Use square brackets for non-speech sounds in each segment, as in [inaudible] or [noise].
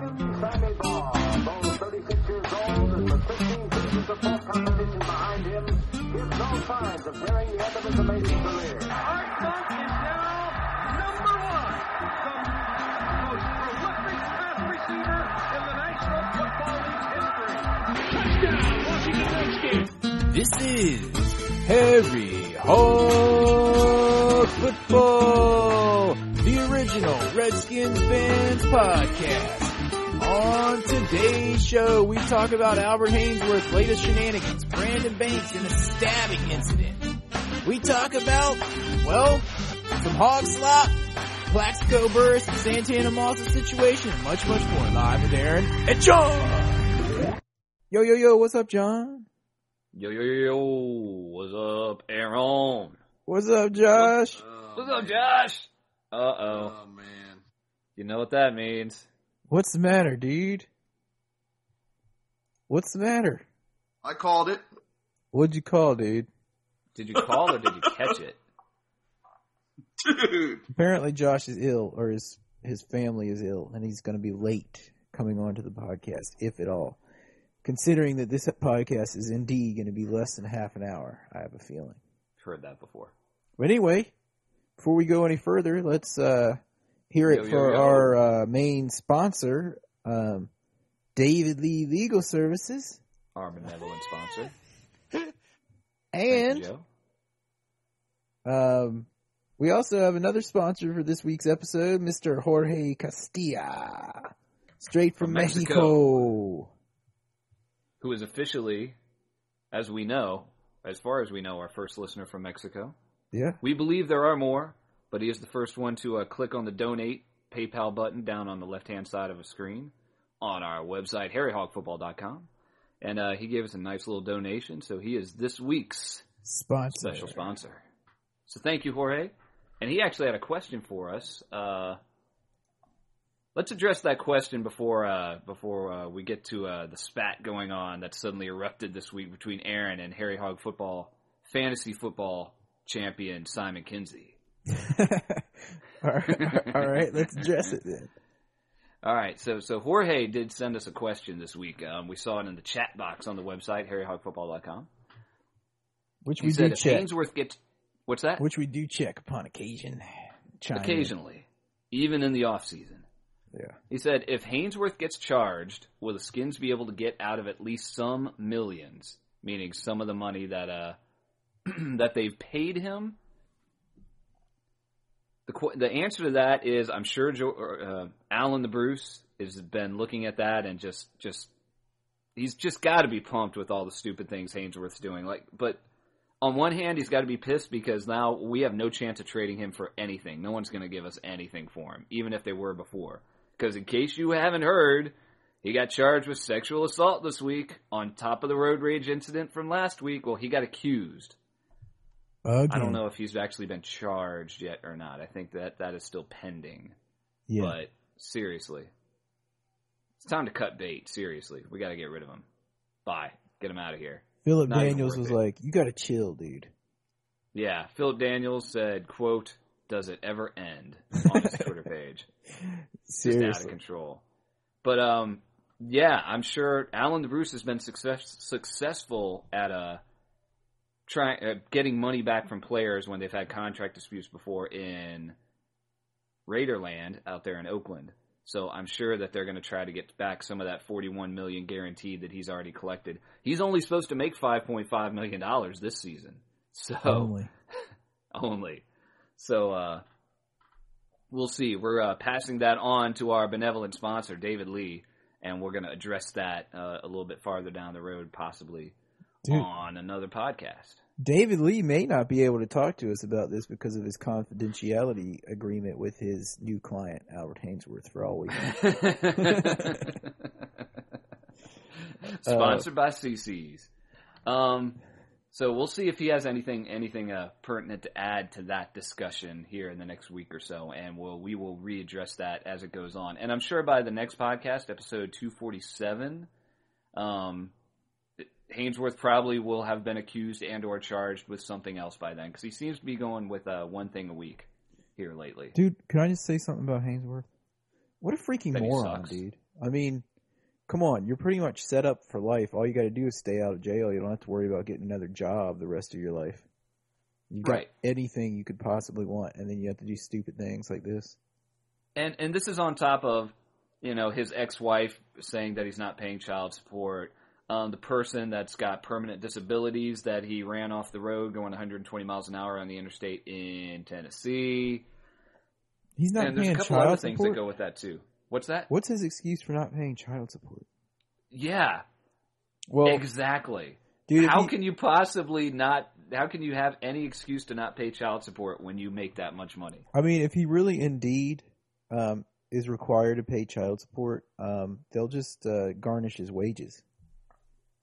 Sammy Baugh, though 36 years old and with 15 seasons of full competition behind him, gives no signs of nearing the end of his amazing career. Art is now number one, the most prolific pass receiver in the National Football League's history. This is Harry Hog Football, the original Redskins fans podcast. On today's show, we talk about Albert Haynesworth's latest shenanigans, Brandon Banks and a stabbing incident. We talk about, well, some hog slop, Plaxico Burress and Santana Moss' situation, and much, much more live with Aaron and John. Yo, yo, yo, what's up, John? Yo, yo, yo, yo, what's up, Aaron? What's up, Josh? What's up, Josh? Uh-oh. Oh man. You know what that means. What's the matter, dude? What's the matter? I called it. What'd you call, dude? Did you call or did you catch it? [laughs] Dude. Apparently Josh is ill, or his his family is ill, and he's going to be late coming on to the podcast, if at all. Considering that this podcast is indeed going to be less than half an hour, I have a feeling. Heard that before. But anyway, before we go any further, let's uh, hear it Yo, yo, for yo. our uh, main sponsor, um, David Lee Legal Services, Our benevolent sponsor. [laughs] And you, Um, we also have another sponsor for this week's episode, Mr. Jorge Castilla, straight from, From Mexico. Mexico. Who is officially, as we know, as far as we know, our first listener from Mexico. Yeah, We believe there are more, but he is the first one to uh, click on the donate PayPal button down on the left hand side of a screen on our website, harryhogfootball.com. And uh, he gave us a nice little donation, so he is this week's sponsor. special sponsor. So thank you, Jorge. And he actually had a question for us. Uh, let's address that question before uh, before uh, we get to uh, the spat going on that suddenly erupted this week between Aaron and Harry Hog Football fantasy football champion Simon Kinsey. [laughs] all, right, all right, let's address it then. All right, so so Jorge did send us a question this week. Um, we saw it in the chat box on the website, harryhogfootball.com. Which He we said do if check. Haynesworth gets what's that? Which we do check upon occasion. In. Occasionally, even in the off season. Yeah. He said if Haynesworth gets charged, will the Skins be able to get out of at least some millions, meaning some of the money that uh [clears throat] that they've paid him? The answer to that is I'm sure jo- uh, Alan the Bruce has been looking at that and just just he's just got to be pumped with all the stupid things Haynesworth's doing. Like, but on one hand, he's got to be pissed because now we have no chance of trading him for anything. No one's going to give us anything for him, even if they were before. Because in case you haven't heard, he got charged with sexual assault this week on top of the road rage incident from last week. Well, he got accused. Again. I don't know if he's actually been charged yet or not. I think that that is still pending. Yeah. But seriously, it's time to cut bait. Seriously, we got to get rid of him. Bye. Get him out of here. Phillip Daniels was it. like, "You got to chill, dude." Yeah, Phillip Daniels said, "quote Does it ever end?" [laughs] on his Twitter page. Just out of control. But um, yeah, I'm sure Alan Bruce has been success, successful at uh, trying uh, getting money back from players when they've had contract disputes before in Raiderland out there in Oakland. So I'm sure that they're going to try to get back some of that 41 million guaranteed that he's already collected. He's only supposed to make 5.5 million dollars this season. So Only. [laughs] only. So uh, we'll see. We're uh, passing that on to our benevolent sponsor, David Lee, and we're going to address that uh, a little bit farther down the road, possibly Dude. on another podcast. David Lee may not be able to talk to us about this because of his confidentiality agreement with his new client, Albert Haynesworth, for all we know. [laughs] Sponsored by CC's. Um, so we'll see if he has anything anything uh, pertinent to add to that discussion here in the next week or so, and we'll we will readdress that as it goes on. And I'm sure by the next podcast, episode 247, um, Haynesworth probably will have been accused and or charged with something else by then, because he seems to be going with uh, one thing a week here lately. Dude, can I just say something about Haynesworth? What a freaking he moron, dude. I mean, come on, you're pretty much set up for life. All you got to do is stay out of jail. You don't have to worry about getting another job the rest of your life. You got Right. anything you could possibly want, and then you have to do stupid things like this. And and this is on top of, you know, his ex-wife saying that he's not paying child support. Um, the person that's got permanent disabilities that he ran off the road going 120 miles an hour on the interstate in Tennessee. He's not and there's paying a couple child other things support. that go with that too. What's that? What's his excuse for not paying child support? Yeah, Well, exactly. dude, how he- can you possibly not? How can you have any excuse to not pay child support when you make that much money? I mean, if he really indeed um, is required to pay child support, um, they'll just uh, garnish his wages.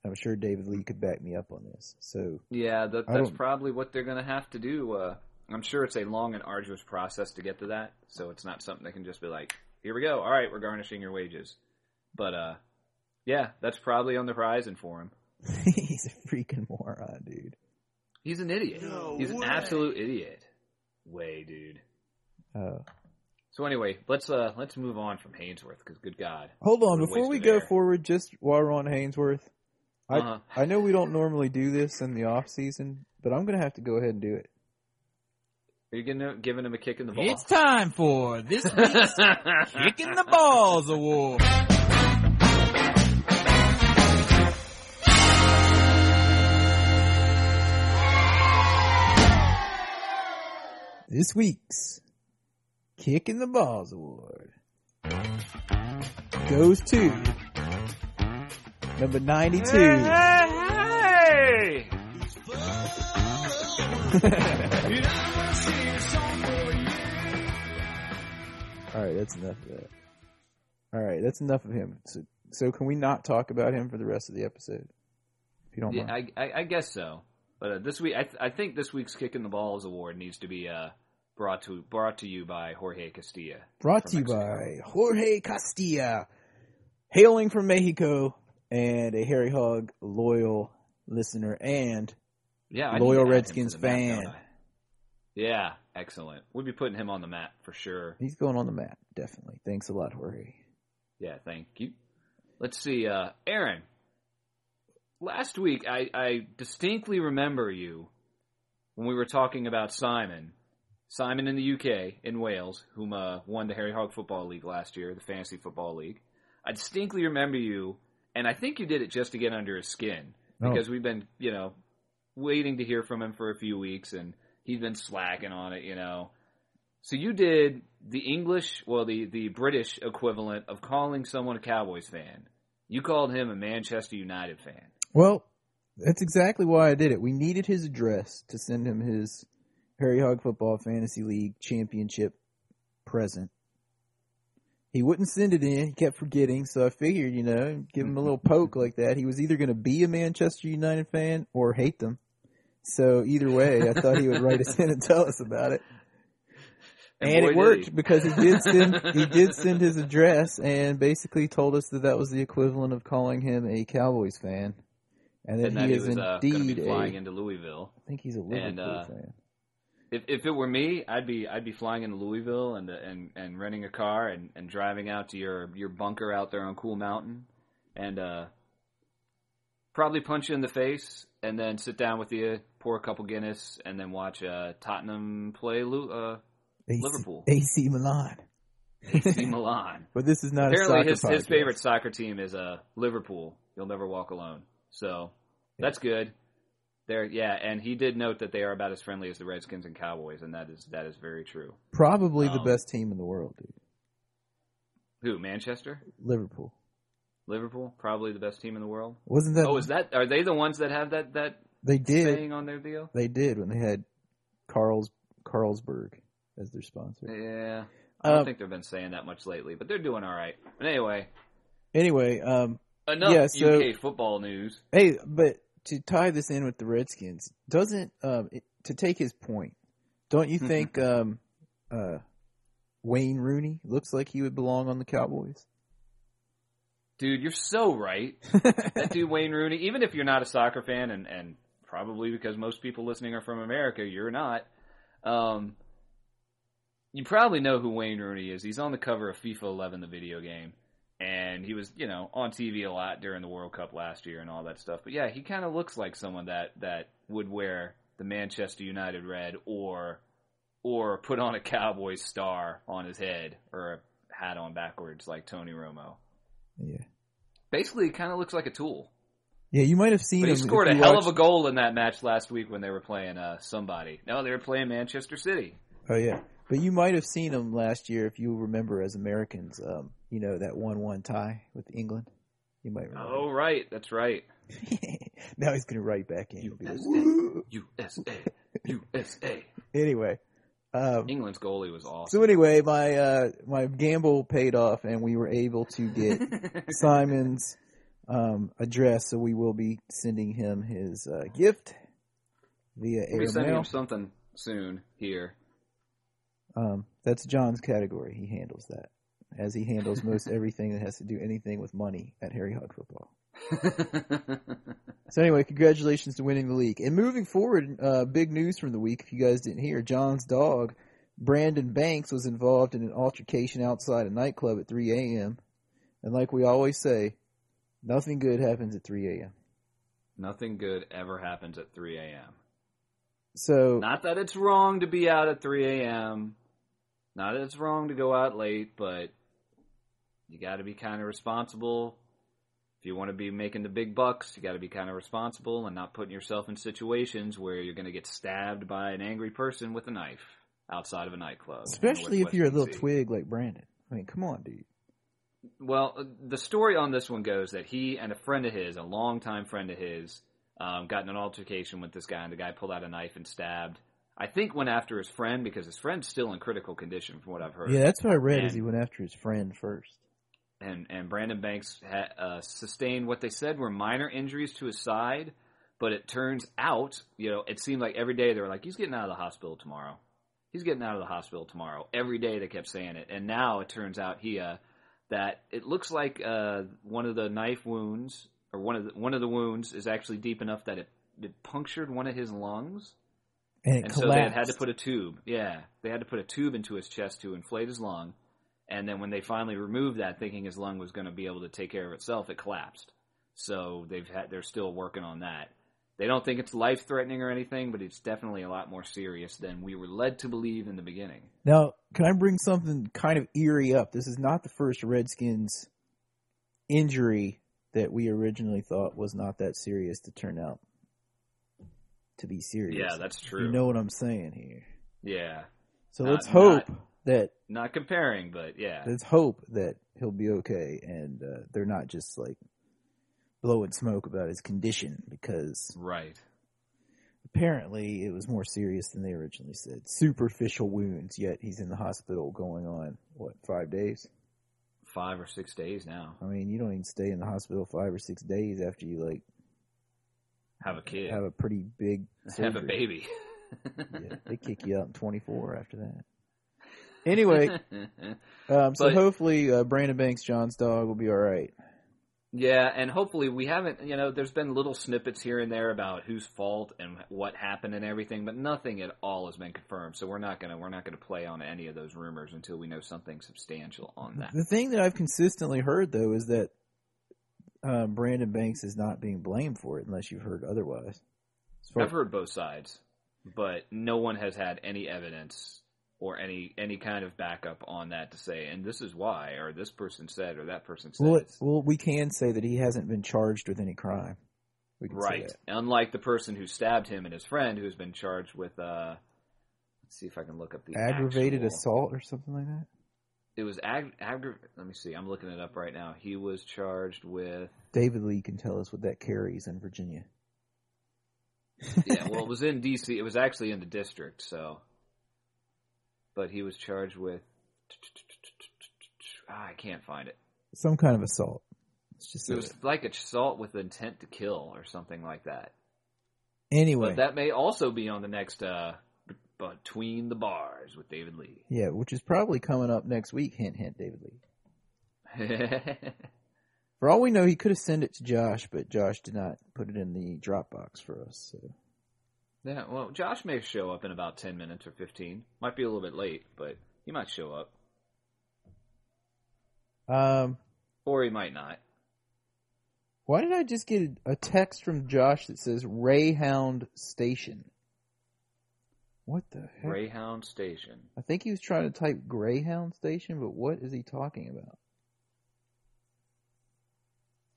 I'm sure David Lee could back me up on this. So Yeah, that, that's probably what they're going to have to do. Uh, I'm sure it's a long and arduous process to get to that, so it's not something they can just be like, "Here we go. All right, we're garnishing your wages." But uh, yeah, that's probably on the horizon for him. [laughs] he's a freaking moron, dude. He's an idiot. No He's an absolute idiot. Way, dude. Uh, So anyway, let's uh let's move on from Haynesworth because good God, hold on, before we go air. forward, just while we're on Haynesworth, I Uh-huh. I know we don't normally do this in the off season, but I'm gonna have to go ahead and do it. are you gonna giving him a kick in the ball? It's time for this week's [laughs] Kicking the Balls Award. This week's Kicking the Balls Award goes to number 92. Hey! [laughs] All right, that's enough of that. All right, that's enough of him. So, so can we not talk about him for the rest of the episode? If you don't Yeah, mind. I, I, I guess so. But uh, this week, I, th- I think this week's Kicking the Balls award needs to be uh, brought to brought to you by Jorge Castilla. Brought to you Mexico. by Jorge Castilla, hailing from Mexico and a Harry Hog loyal listener and Yeah, I Loyal need to add him Redskins the map, fan. Yeah, excellent. We'll be putting him on the map for sure. he's going on the map, definitely. Thanks a lot, Jorge. Yeah, thank you. Let's see, uh, Aaron. Last week, I, I distinctly remember you when we were talking about Simon. Simon in the UK, in Wales, whom uh, won the Harry Hog Football League last year, the Fantasy Football League. I distinctly remember you, and I think you did it just to get under his skin Oh. because we've been, you know, waiting to hear from him for a few weeks, and he's been slacking on it, you know. So you did the English, well, the the British equivalent of calling someone a Cowboys fan. You called him a Manchester United fan. Well, that's exactly why I did it. We needed his address to send him his Harry Hog Football Fantasy League championship present. He wouldn't send it in. He kept forgetting, so I figured, you know, give him a little poke like that. He was either going to be a Manchester United fan or hate them. So either way, I thought he would write us in and tell us about it. And And boy, it worked because he did send [laughs] he did send his address and basically told us that that was the equivalent of calling him a Cowboys fan, and that And that he he is was uh, indeed a. flying into Louisville. I think he's a Liverpool and, uh, fan. If if it were me, I'd be I'd be flying into Louisville and and and renting a car and, and driving out to your your bunker out there on Cool Mountain, and uh, probably punch you in the face and then sit down with you, pour a couple Guinness, and then watch uh, Tottenham play uh, AC, Liverpool. AC Milan. AC Milan. [laughs] But this is not a Apparently, his his favorite soccer team is uh, Liverpool. You'll never walk alone. So that's good. There, yeah, and he did note that they are about as friendly as the Redskins and Cowboys, and that is that is very true. Probably the Um, best team in the world, dude. Who? Manchester, Liverpool. Liverpool, probably the best team in the world. Wasn't that? Oh, is that? Are they the ones that have that that they did. saying on their deal? They did when they had Carl's Carlsberg as their sponsor. Yeah, I don't Um, think they've been saying that much lately, but they're doing all right. But anyway, Anyway, um, enough Yeah, so- UK football news. Hey, but to tie this in with the Redskins, doesn't um it, to take his point, don't you think um uh Wayne Rooney looks like he would belong on the Cowboys? Dude, you're so right. [laughs] that dude Wayne Rooney, even if you're not a soccer fan, and and probably because most people listening are from America, you're not. Um, you probably know who Wayne Rooney is. He's on the cover of FIFA 11, the video game, and he was, you know, on TV a lot during the World Cup last year and all that stuff. But yeah, he kind of looks like someone that that would wear the Manchester United red or or put on a Cowboys star on his head or a hat on backwards like Tony Romo. Yeah. Basically, he kind of looks like a tool. Yeah, you might have seen But him. he scored a hell watched- of a goal in that match last week when they were playing uh, somebody. No, they were playing Manchester City. Oh yeah, but you might have seen them last year if you remember as Americans. Um, you know that one-one tie with England. You might remember. Oh, right, that's right. [laughs] now he's gonna write back in. and be like, USA. USA, USA. [laughs] Anyway, um, England's goalie was awesome. so anyway, my uh, my gamble paid off, and we were able to get [laughs] Simon's um, address. So we will be sending him his uh, gift via We'll be sending airmail. him something soon here. Um, that's John's category. He handles that, as he handles most [laughs] everything that has to do anything with money at Harry Hog Football. [laughs] So anyway, congratulations to winning the league. And moving forward, uh, big news from the week. If you guys didn't hear, John's dog, Brandon Banks, was involved in an altercation outside a nightclub at 3 a.m. And like we always say, nothing good happens at 3 a.m. Nothing good ever happens at 3 a.m. So Not that it's wrong to be out at 3 a.m. Not that it's wrong to go out late, but you got to be kind of responsible. If you want to be making the big bucks, you got to be kind of responsible and not putting yourself in situations where you're going to get stabbed by an angry person with a knife outside of a nightclub. especially if you're a little twig like Brandon. I mean, come on, dude. Well, uh, the story on this one goes that he and a friend of his, a longtime friend of his, um, got in an altercation with this guy, and the guy pulled out a knife and stabbed. I think went after his friend because his friend's still in critical condition, from what I've heard. Yeah, that's what I read. Is he went after his friend first? and and Brandon Banks ha, uh, sustained what they said were minor injuries to his side, but it turns out, you know, it seemed like every day they were like, he's getting out of the hospital tomorrow. He's getting out of the hospital tomorrow. Every day they kept saying it, and now it turns out he uh, that it looks like uh, one of the knife wounds or one of the, one of the wounds is actually deep enough that it, it punctured one of his lungs. And it And collapsed. so they had to put a tube. Yeah, they had to put a tube into his chest to inflate his lung. And then when they finally removed that, thinking his lung was going to be able to take care of itself, it collapsed. So they've had they're still working on that. They don't think it's life threatening or anything, but it's definitely a lot more serious than we were led to believe in the beginning. Now, can I bring something kind of eerie up? This is not the first Redskins injury that we originally thought was not that serious to turn out to be serious. Yeah, that's true. You know what I'm saying here. yeah, So Not- let's hope that not comparing, but yeah, let's hope that he'll be okay and uh, they're not just like blowing smoke about his condition because right. apparently it was more serious than they originally said. Superficial wounds, yet he's in the hospital going on what five days. Five or six days now. I mean, you don't even stay in the hospital five or six days after you like Have a kid. have a pretty big Have a baby. Yeah, they kick you out in 24 after that. [laughs] Anyway, [laughs] um, so But- hopefully uh, Brandon Banks, John's dog, will be all right. Yeah, and hopefully we haven't, you know, there's been little snippets here and there about whose fault and what happened and everything, but nothing at all has been confirmed. So we're not going to we're not going to play on any of those rumors until we know something substantial on that. The thing that I've consistently heard though is that uh, Brandon Banks is not being blamed for it, unless you've heard otherwise. I've heard both sides, but no one has had any evidence or any any kind of backup on that to say, and this is why, or this person said, or that person said. well, it, well, we can say that he hasn't been charged with any crime. We can say Right. Unlike the person who stabbed him and his friend, who's been charged with. uh Let's see if I can look up the Aggravated actual- assault or something like that. It was ag- aggra- Let me see. I'm looking it up right now. He was charged with. David Lee can tell us what that carries in Virginia. Yeah, [laughs] well, it was in D.C. It was actually in the district. So, but he was charged with. Ah, I can't find it. Some kind of assault. Let's just It was like assault with intent to kill or something like that. Anyway, But that may also be on the next uh, Between the Bars with David Lee. yeah, which is probably coming up next week. Hint, hint, David Lee. [laughs] For all we know, he could have sent it to Josh, but Josh did not put it in the Dropbox for us. So. Yeah, well, Josh may show up in about 10 minutes or 15. Might be a little bit late, but He might show up, Um, or he might not. why did I just get a text from Josh that says Rayhound Station? What the heck? Greyhound Station. I think he was trying to type Greyhound Station, but what is he talking about?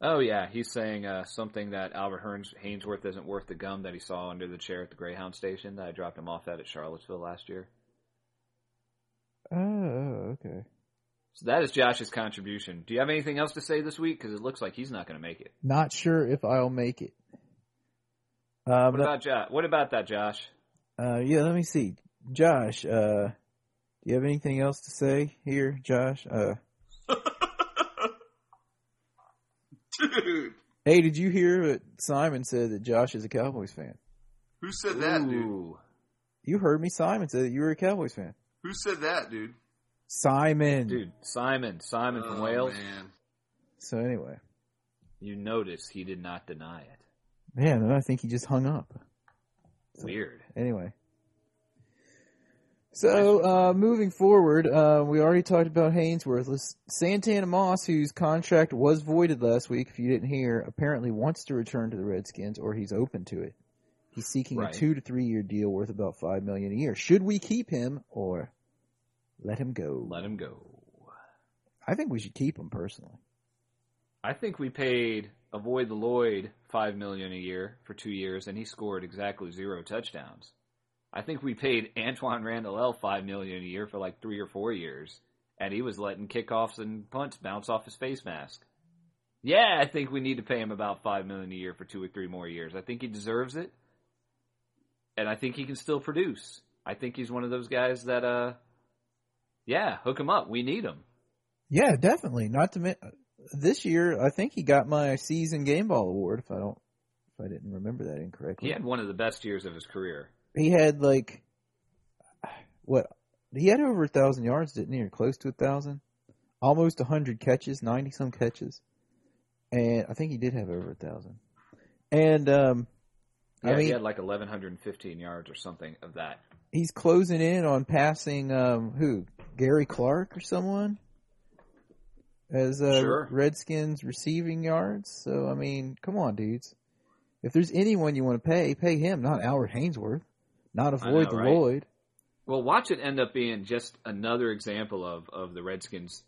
Oh yeah, he's saying uh, something that Albert Hearns, Haynesworth isn't worth the gum that he saw under the chair at the Greyhound station that I dropped him off at at Charlottesville last year. Oh, okay. So that is Josh's contribution. Do you have anything else to say this week? Because it looks like he's not going to make it. Not sure if I'll make it. Uh, What about Josh? What about that, Josh? uh, yeah, let me see. Josh, uh, do you have anything else to say here, Josh? Uh, Dude, hey, did you hear what Simon said that Josh is a Cowboys fan? who said that, dude? You heard me. Simon said that you were a Cowboys fan. Who said that, dude? Simon. Dude, Simon, Simon from Oh, Wales. Man. So anyway, You notice he did not deny it. man, I think he just hung up. Weird. Anyway. So, uh, moving forward, uh, we already talked about Haynesworth. Let's- Santana Moss, whose contract was voided last week, if you didn't hear, apparently wants to return to the Redskins, or he's open to it. He's seeking Right. a two to three year deal worth about five million a year. Should we keep him or let him go? Let him go. I think we should keep him personally. I think we paid Avoid the Lloyd five million a year for two years, and he scored exactly zero touchdowns. I think we paid Antwaan Randle El five million a year for like three or four years, and he was letting kickoffs and punts bounce off his face mask. Yeah, I think we need to pay him about five million a year for two or three more years. I think he deserves it, and I think he can still produce. I think he's one of those guys that, uh, yeah, hook him up. We need him. Yeah, definitely. Not to mi- this year, I think he got my season game ball award. If I don't, if I didn't remember that incorrectly, He had one of the best years of his career. He had like what he had over a thousand yards, didn't he? Or close to a thousand, almost a hundred catches, ninety some catches, and I think he did have over a thousand. And um, Yeah, I mean, he had like 1,115 yards or something of that. he's closing in on passing um, who Gary Clark or someone as uh, Sure. Redskins receiving yards. So I mean, come on, dudes. If there's anyone you want to pay, pay him, not Albert Haynesworth, not avoid know, the right? Lloyd. Well, watch it end up being just another example of, of the Redskins,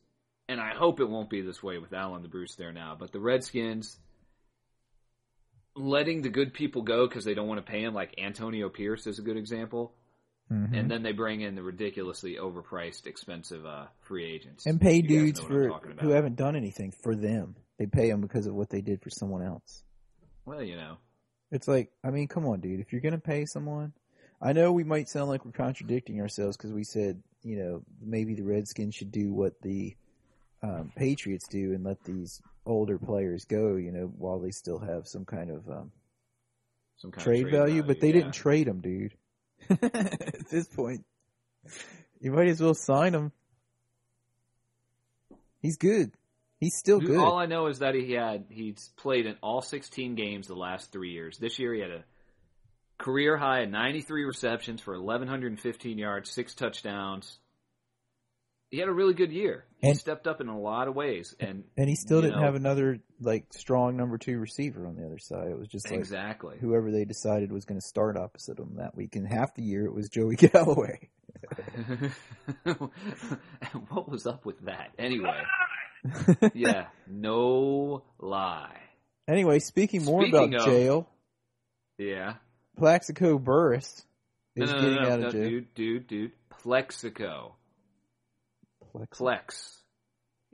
and I hope it won't be this way with Alan the Bruce there now, but the Redskins letting the good people go because they don't want to pay him, like Antonio Pierce is a good example, Mhm. and then they bring in the ridiculously overpriced, expensive uh, free agents. and pay dudes know what I'm for who haven't done anything for them. They pay them because of what they did for someone else. Well, you know. It's like, I mean, come on, dude. If you're gonna pay someone, I know we might sound like we're contradicting ourselves because we said, you know, maybe the Redskins should do what the um, Patriots do and let these older players go, you know, while they still have some kind of um, Some kind trade, of value, But they yeah. didn't trade him, dude. [laughs] At this point, you might as well sign him. He's good. He's still good. All I know is that he had he's played in all 16 games the last three years. This year he had a career high of 93 receptions for 1115 yards, six touchdowns. He had a really good year. He And- stepped up in a lot of ways, and and he still didn't know- have another like strong number two receiver on the other side. It was just like exactly. whoever they decided was going to start opposite him that week. And half the year it was Joey [laughs] Galloway. [laughs] what was up with that? Anyway, yeah, no lie. Anyway, speaking more Speaking about of- jail, Yeah. Plaxico Burress is no, no, getting no, out of jail. dude, dude, dude. Plexico. Plex- Plex.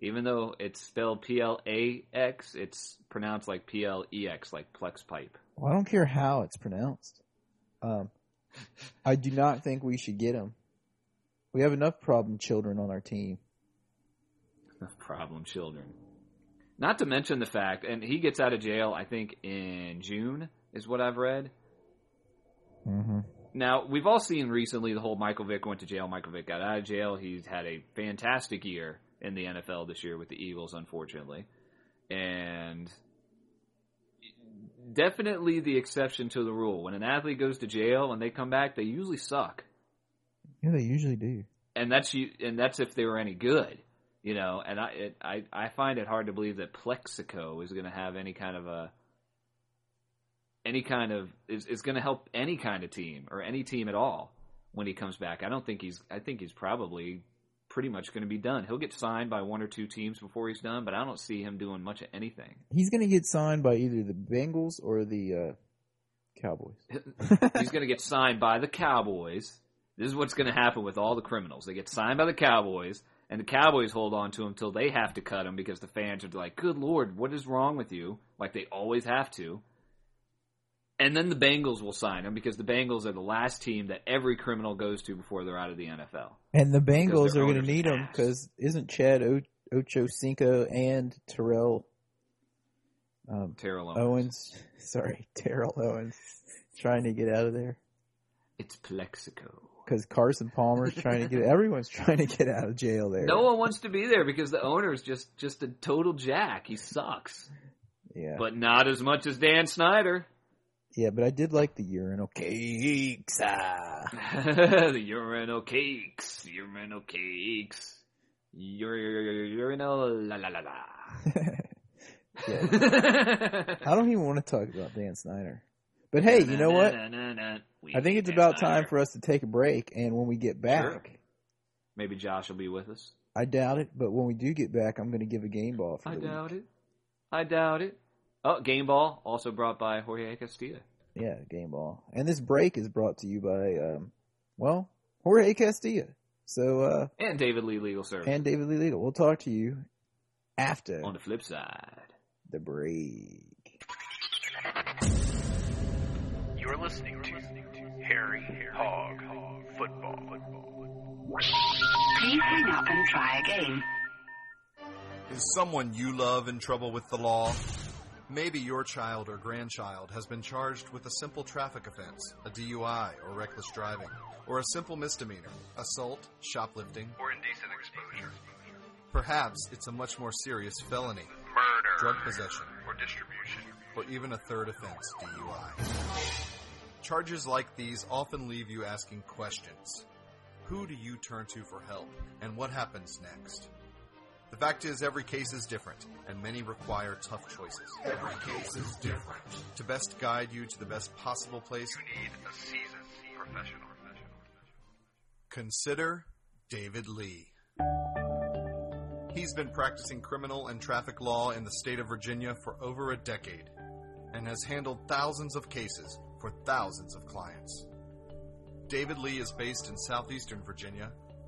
Even though it's spelled P L A X, it's pronounced like P L E X, like Plex pipe. Well, I don't care how it's pronounced. Um, I do not think we should get him. We have enough problem children on our team. Enough problem children. Not to mention the fact, and he gets out of jail, I think, in June, is what I've read. Mm-hmm. Now, we've all seen recently the whole Michael Vick went to jail, Michael Vick got out of jail. He's had a fantastic year in the NFL this year with the Eagles, unfortunately. And definitely the exception to the rule. When an athlete goes to jail and they come back, they usually suck. Yeah, they usually do. and that's you, and that's if they were any good, you know. And I, it, I, I find it hard to believe that Plexico is going to have any kind of a, any kind of is is going to help any kind of team or any team at all when he comes back. I don't think he's. I think he's probably pretty much going to be done. He'll get signed by one or two teams before he's done, but I don't see him doing much of anything. He's going to get signed by either the Bengals or the uh, Cowboys. [laughs] he's going to get signed by the Cowboys. This is what's going to happen with all the criminals. They get signed by the Cowboys, and the Cowboys hold on to him until they have to cut him because the fans are like, "Good lord, what is wrong with you?" Like they always have to. And then the Bengals will sign him because the Bengals are the last team that every criminal goes to before they're out of the NFL. And the Bengals are going to need him because isn't Chad o- Ocho Cinco and Terrell um, Terrell Owens. Owens, [laughs] sorry, Terrell Owens, trying to get out of there It's Plexico. because Carson Palmer's trying to get. [laughs] Everyone's trying to get out of jail there. No one wants to be there because the owner's just just a total jack. He sucks, Yeah, but not as much as Dan Snyder. Yeah, but I did like the urinal cakes. Ah. [laughs] the urinal cakes, urinal cakes, Ur- urinal la la la la. [laughs] Yeah. [laughs] I don't even want to talk about Dan Snyder. But hey, you know what? I think it's about time for us to take a break. And when we get back, Maybe Josh will be with us. I doubt it, but when we do get back, I'm going to give a game ball for I doubt week. it. I doubt it. Oh, game ball also brought by Jorge Castilla. Yeah, game ball. And this break is brought to you by, um, well, Jorge Castilla. So, uh, And David Lee Legal Service. and David Lee Legal. We'll talk to you after on the flip side. the break. You're listening to Harry Hog Football. Please hang up and try again. Is someone you love in trouble with the law? Maybe your child or grandchild has been charged with a simple traffic offense, a DUI or reckless driving, or a simple misdemeanor, assault, shoplifting, Or indecent exposure. perhaps it's a much more serious felony, Murder. drug possession, Or distribution. or even a third offense, DUI. Charges like these often leave you asking questions. Who do you turn to for help, and what happens next? The fact is, every case is different, and many require tough choices. Every case is different. To best guide you to the best possible place, You need a seasoned professional. consider David Lee. He's been practicing criminal and traffic law in the state of Virginia for over a decade and has handled thousands of cases for thousands of clients. David Lee is based in southeastern Virginia,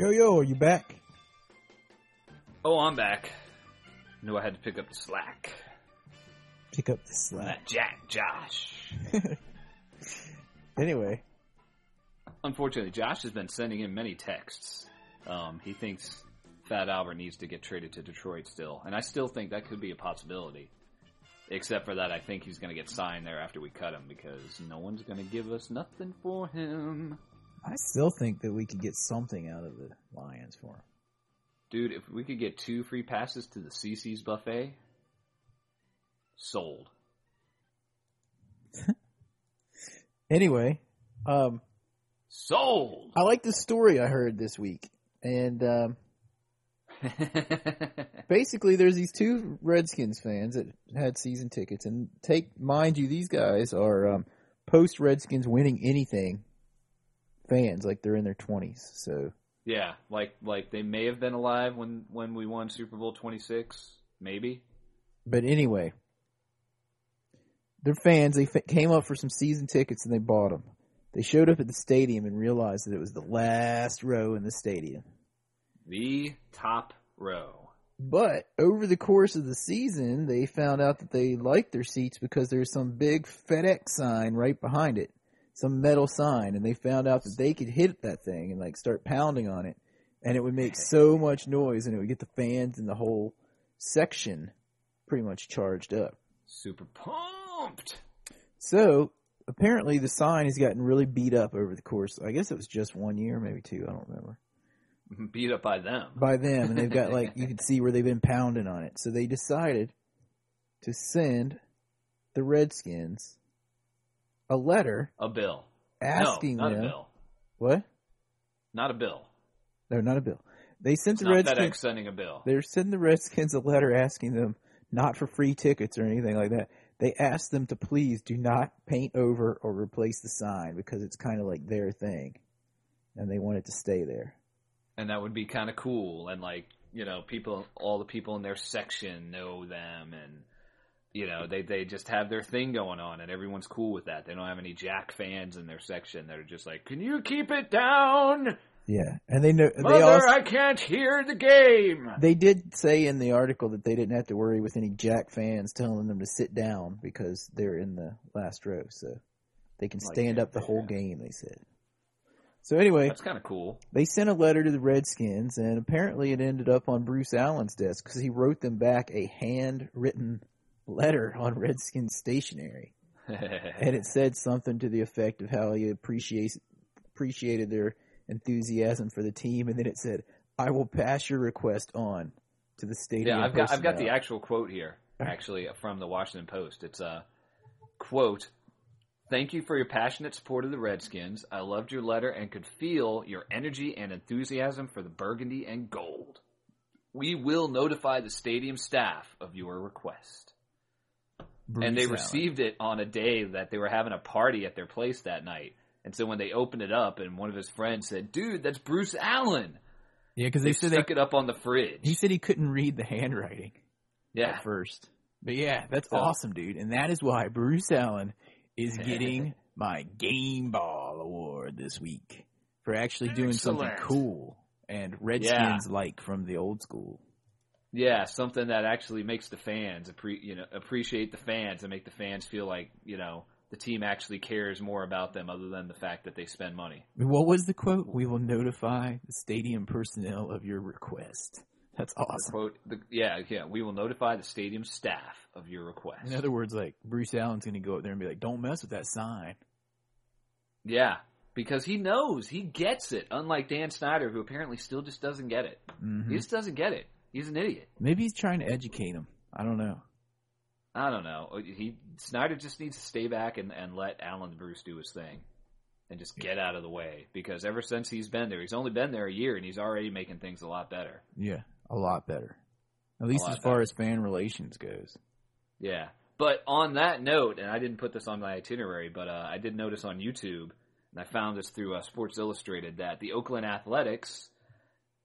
Yo, yo, are you back? Oh, I'm back. Knew I had to pick up the slack. Pick up the slack. That Jack Josh. [laughs] Anyway, Unfortunately, Josh has been sending in many texts. Um, he thinks Fat Albert needs to get traded to Detroit still, and I still think that could be a possibility. Except for that, I think he's going to get signed there after we cut him because no one's going to give us nothing for him. I still think that we could get something out of the Lions for him. Dude, if we could get two free passes to the CC's buffet, sold. [laughs] Anyway, um, Sold! I like the story I heard this week, and um, [laughs] basically, there's these two Redskins fans that had season tickets, and take mind you, these guys are um, post Redskins winning anything fans, like they're in their twenties. So yeah, like like they may have been alive when when we won Super Bowl 26, maybe. But anyway, they're fans. They fa- came up for some season tickets and they bought them. They showed up at the stadium and realized that it was the last row in the stadium. The top row. But over the course of the season, they found out that they liked their seats because there's some big FedEx sign right behind it, some metal sign, and they found out that they could hit that thing and like start pounding on it, and it would make so much noise, and it would get the fans in the whole section pretty much charged up. Super pumped. So apparently, the sign has gotten really beat up over the course. I guess it was just one year, maybe two. I don't remember. [laughs] Beat up by them. by them, and they've got [laughs] like you can see where they've been pounding on it. So they decided to send the Redskins a letter A bill. asking no, not them a bill. what? Not a bill. No, not a bill. They sent It's the Redskins. Sending a bill. They're sending the Redskins a letter asking them not for free tickets or anything like that. They asked them to please do not paint over or replace the sign because it's kind of like their thing, and they want it to stay there. and that would be kind of cool and like you know people all the people in their section know them and you know they they just have their thing going on and everyone's cool with that they don't have any jack fans in their section that are just like can you keep it down Yeah, and they know they mother also i can't hear the game They did say in the article that they didn't have to worry with any Jack fans telling them to sit down because they're in the last row, so they can Like stand that, up the whole yeah. game. They said. So anyway, that's kind of cool they sent a letter to the Redskins, and apparently it ended up on Bruce Allen's desk because he wrote them back a handwritten letter on Redskins stationery, [laughs] and it said something to the effect of how he appreciates appreciated their enthusiasm for the team, and then it said, "I will pass your request on to the stadium." yeah i've got i've got the actual quote here actually from the washington post it's a quote Thank you for your passionate support of the Redskins. I loved your letter and could feel your energy and enthusiasm for the burgundy and gold. We will notify the stadium staff of your request. Bruce and they Allen. received it on a day that they were having a party at their place that night. And so when they opened it up and one of his friends said, "Dude, that's Bruce Allen." Yeah, because They they said they, stuck it up on the fridge. he said he couldn't read the handwriting yeah. at first. But yeah, that's So- awesome, dude. And that is why Bruce Allen is [laughs] getting my Game Ball Award this week for actually doing something cool and Redskins like from the old school. Yeah, something that actually makes the fans appre- you know appreciate the fans and make the fans feel like, you know, the team actually cares more about them other than the fact that they spend money. What was the quote? We will notify the stadium personnel of your request. That's The awesome. quote, the, yeah, yeah, we will notify the stadium staff of your request. In other words, like Bruce Allen's going to go up there and be like, "Don't mess with that sign." Yeah, because he knows, he gets it. Unlike Dan Snyder, who apparently still just doesn't get it. hmm He just doesn't get it. He's an idiot. Maybe he's trying to educate him. I don't know. I don't know. He Snyder just needs to stay back and, and let Alan Bruce do his thing, and just get out of the way. Because ever since he's been there, he's only been there a year, and he's already making things a lot better. Yeah, a lot better. At least as far better. as fan relations goes. Yeah. But on that note, and I didn't put this on my itinerary, but uh, I did notice on YouTube, and I found this through uh, Sports Illustrated, that the Oakland Athletics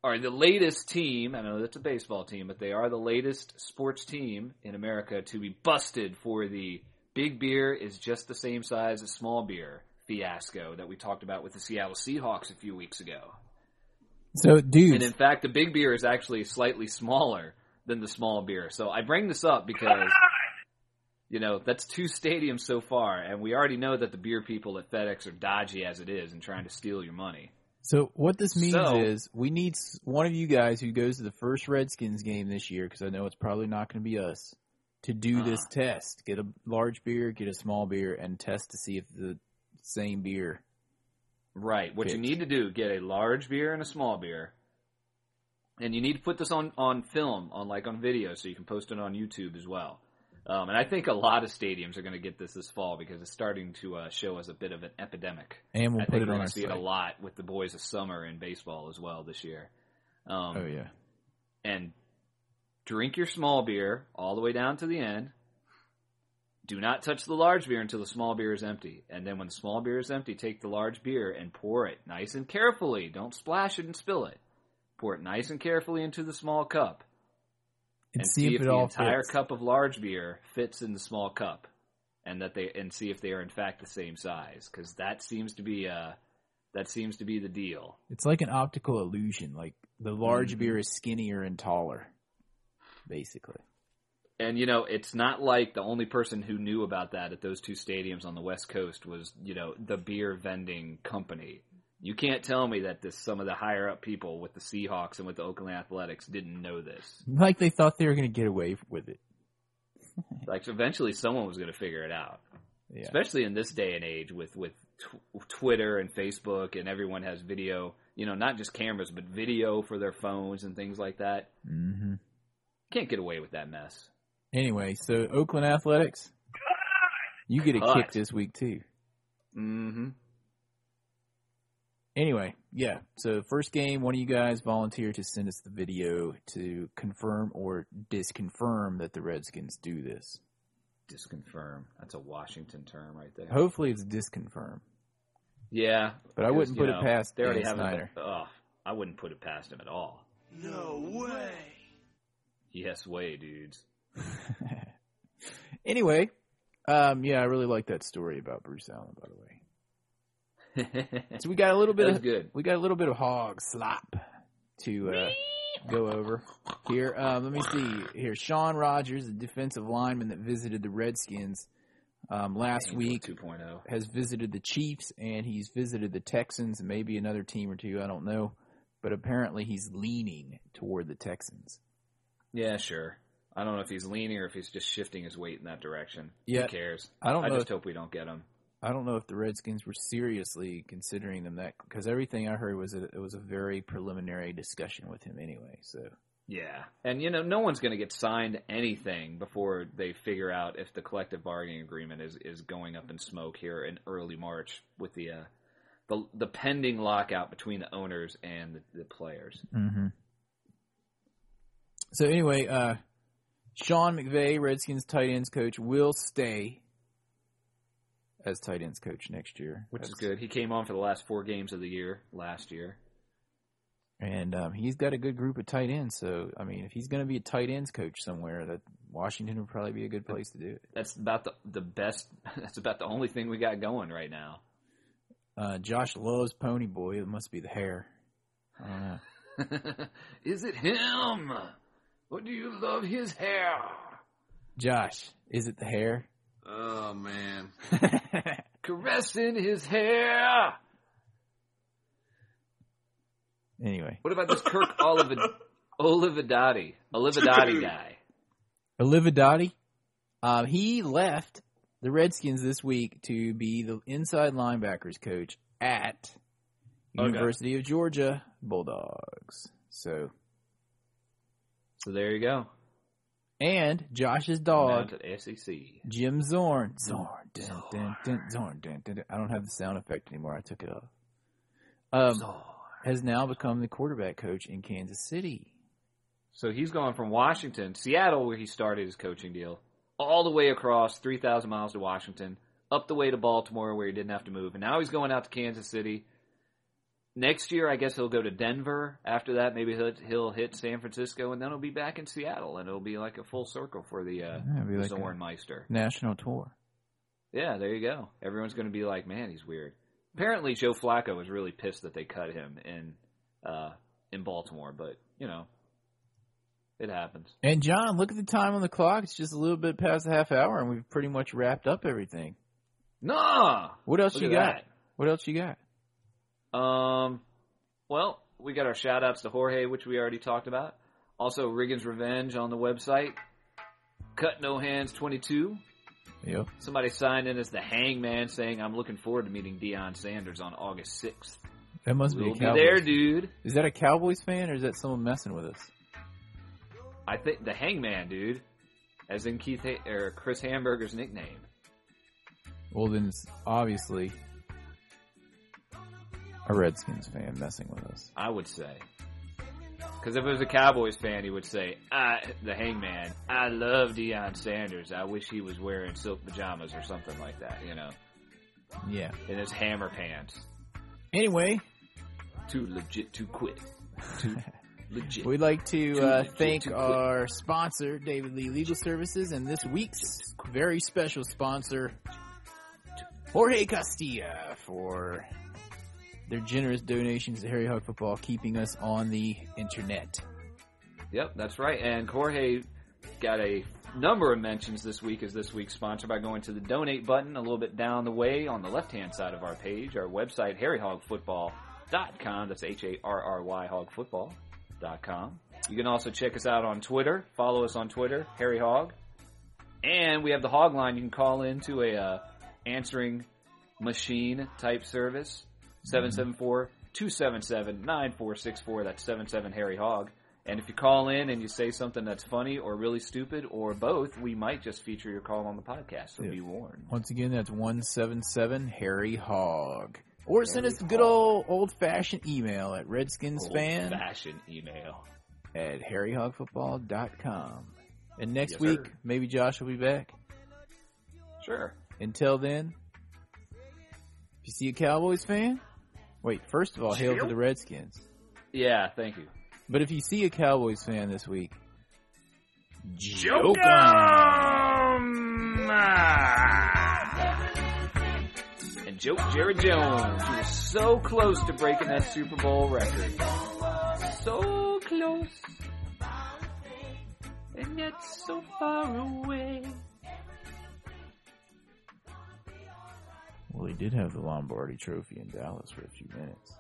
are the latest team. I know that's a baseball team, but they are the latest sports team in America to be busted for the big beer is just the same size as small beer fiasco that we talked about with the Seattle Seahawks a few weeks ago. So, dude, And in fact, the big beer is actually slightly smaller than the small beer. So I bring this up because, you know, that's two stadiums so far, and we already know that the beer people at FedEx are dodgy as it is and trying to steal your money. So what this means So- is we need one of you guys who goes to the first Redskins game this year, because I know it's probably not going to be us, to do this Uh-huh. test. Get a large beer, get a small beer, and test to see if the same beer. Right. What you need to do, get a large beer and a small beer. And you need to put this on, on film, on like on video, so you can post it on YouTube as well. Um, and I think a lot of stadiums are going to get this this fall because it's starting to uh, show as a bit of an epidemic. And we'll I put it on our to see it a lot with the boys of summer in baseball as well this year. Um, Oh yeah. And drink your small beer all the way down to the end. Do not touch the large beer until the small beer is empty. And then when the small beer is empty, take the large beer and pour it nice and carefully. Don't splash it and spill it. Pour it nice and carefully into the small cup. And, And see, if, it the entire fits. cup of large beer fits in the small cup. And that they and see if they are in fact the same size. Because that seems to be uh that seems to be the deal. It's like an optical illusion. Like the large Mhm. beer is skinnier and taller. basically. And you know, it's not like the only person who knew about that at those two stadiums on the West Coast was, you know, the beer vending company. You can't tell me that this some of the higher up people with the Seahawks and with the Oakland Athletics didn't know this. Like they thought they were going to get away with it. [laughs] Like eventually someone was going to figure it out. Yeah. Especially in this day and age with with tw- Twitter and Facebook and everyone has video, you know, not just cameras but video for their phones and things like that. hmm Can't get away with that mess. Anyway, so Oakland Athletics, you get a Cut. kick this week too. Mhm. Anyway, yeah. So first game, one of you guys volunteered to send us the video to confirm or disconfirm that the Redskins do this. Disconfirm. That's a Washington term right there. Hopefully, it's disconfirm. Yeah, But I wouldn't you put it past They already Dan have Snyder. Oh, I wouldn't put it past him at all. No way. Yes, way, dudes. [laughs] anyway, um, yeah, I really like that story about Bruce Allen. By the way, [laughs] so we got a little bit of good. we got a little bit of hog slop to uh, go over here. Um, let me see here. Shaun Rogers, the defensive lineman that visited the Redskins um, last Angel week, 2.0. has visited the Chiefs and he's visited the Texans and maybe another team or two. I don't know, but apparently he's leaning toward the Texans. Yeah, sure. I don't know if he's leaning or if he's just shifting his weight in that direction. Yeah. Who cares? I don't I know. just hope we don't get him. I don't know if the Redskins were seriously considering them that because everything I heard was that it was a very preliminary discussion with him anyway. So Yeah. And, you know, no one's going to get signed anything before they figure out if the collective bargaining agreement is, is going up in smoke here in early March with the, uh, the, the pending lockout between the owners and the, the players. Mm-hmm. So anyway, uh, Sean McVay, Redskins tight ends coach, will stay as tight ends coach next year, Which is good. He came on for the last four games of the year last year. And um, he's got a good group of tight ends. So I mean, if he's going to be a tight ends coach somewhere, that Washington would probably be a good place to do it. That's about the the best. [laughs] That's about the only thing we got going right now. Uh, Josh loves Pony Boy. It must be the hair. I don't know. [laughs] is it him? Or do you love his hair? Josh, is it the hair? Oh man. [laughs] Caressing his hair. anyway, What about this Kirk Olivid Olivadotti? Olivadotti [laughs] guy. Olivadotti, um, he left the Redskins this week to be the inside linebackers coach at Okay. University of Georgia Bulldogs. So, So there you go. And Josh's dog, SEC. Jim Zorn. Zorn. Dun, dun, dun, Zorn. Dun, dun, dun. I don't have the sound effect anymore. I took it off. Um, has now become the quarterback coach in Kansas City. So he's gone from Washington, Seattle, where he started his coaching deal, all the way across 3,000 miles to Washington, up the way to Baltimore, where he didn't have to move. And now he's going out to Kansas City. Next year, I guess he'll go to Denver. After that, maybe he'll, he'll hit San Francisco, and then he'll be back in Seattle, and it'll be like a full circle for the, uh, Yeah, the like Zornmeister. National tour. Yeah, there you go. Everyone's going to be like, man, he's weird. Apparently, Joe Flacco was really pissed that they cut him in uh, in Baltimore, but you know, it happens. And John, look at the time on the clock. It's just a little bit past the half hour, and we've pretty much wrapped up everything. Nah. What else Look you got? that. What else you got? Um, well, we got our shout outs to Jorge, which we already talked about. Also, Riggins Revenge on the website. Cut No Hands 22. Yep. Somebody signed in as the hangman saying, I'm looking forward to meeting Deion Sanders on August 6th. That must We'll be be a Cowboys. there, dude. Is that a Cowboys fan or is that someone messing with us? I think the hangman, dude. As in Keith ha- or Chris Hanburger's nickname. Well, then it's obviously a Redskins fan messing with us. I would say. Because if it was a Cowboys fan, he would say, I, the hangman, I love Deion Sanders. I wish he was wearing silk pajamas or something like that, you know, Yeah. in his hammer pants. Anyway, Too legit to quit. Too [laughs] legit. we'd like to uh, thank our sponsor, David Lee Legal Services, and this week's very special sponsor, Jorge Castilla, for their generous donations to Harry Hog Football, keeping us on the internet. Yep, that's right. And Jorge got a number of mentions this week as this week's sponsor by going to the donate button a little bit down the way on the left hand side of our page. Our website, harryhogfootball.com. That's H A R R Y hogfootball.com. You can also check us out on Twitter. Follow us on Twitter, Harry Hog. And we have the Hog line. You can call into a uh, answering machine type service. 774-277-9464. That's 77 Harry Hog. And if you call in and you say something that's funny or really stupid or both, we might just feature your call on the podcast. So Yeah. be warned. Once again, that's 177 Harry Hog. Or send us a good old old fashioned email at redskinsfan Fashion email. at harryhogfootball.com. And next Yes, week, sir. maybe Josh will be back. Sure. Until then, if you see a Cowboys fan, wait, first of all, hail to the Redskins. Yeah, thank you. But if you see a Cowboys fan this week, Joke joke 'em. And joke Jerry Jones, who was so close to breaking that Super Bowl record. So close. And yet so far away. Well, he did have the Lombardi Trophy in Dallas for a few minutes.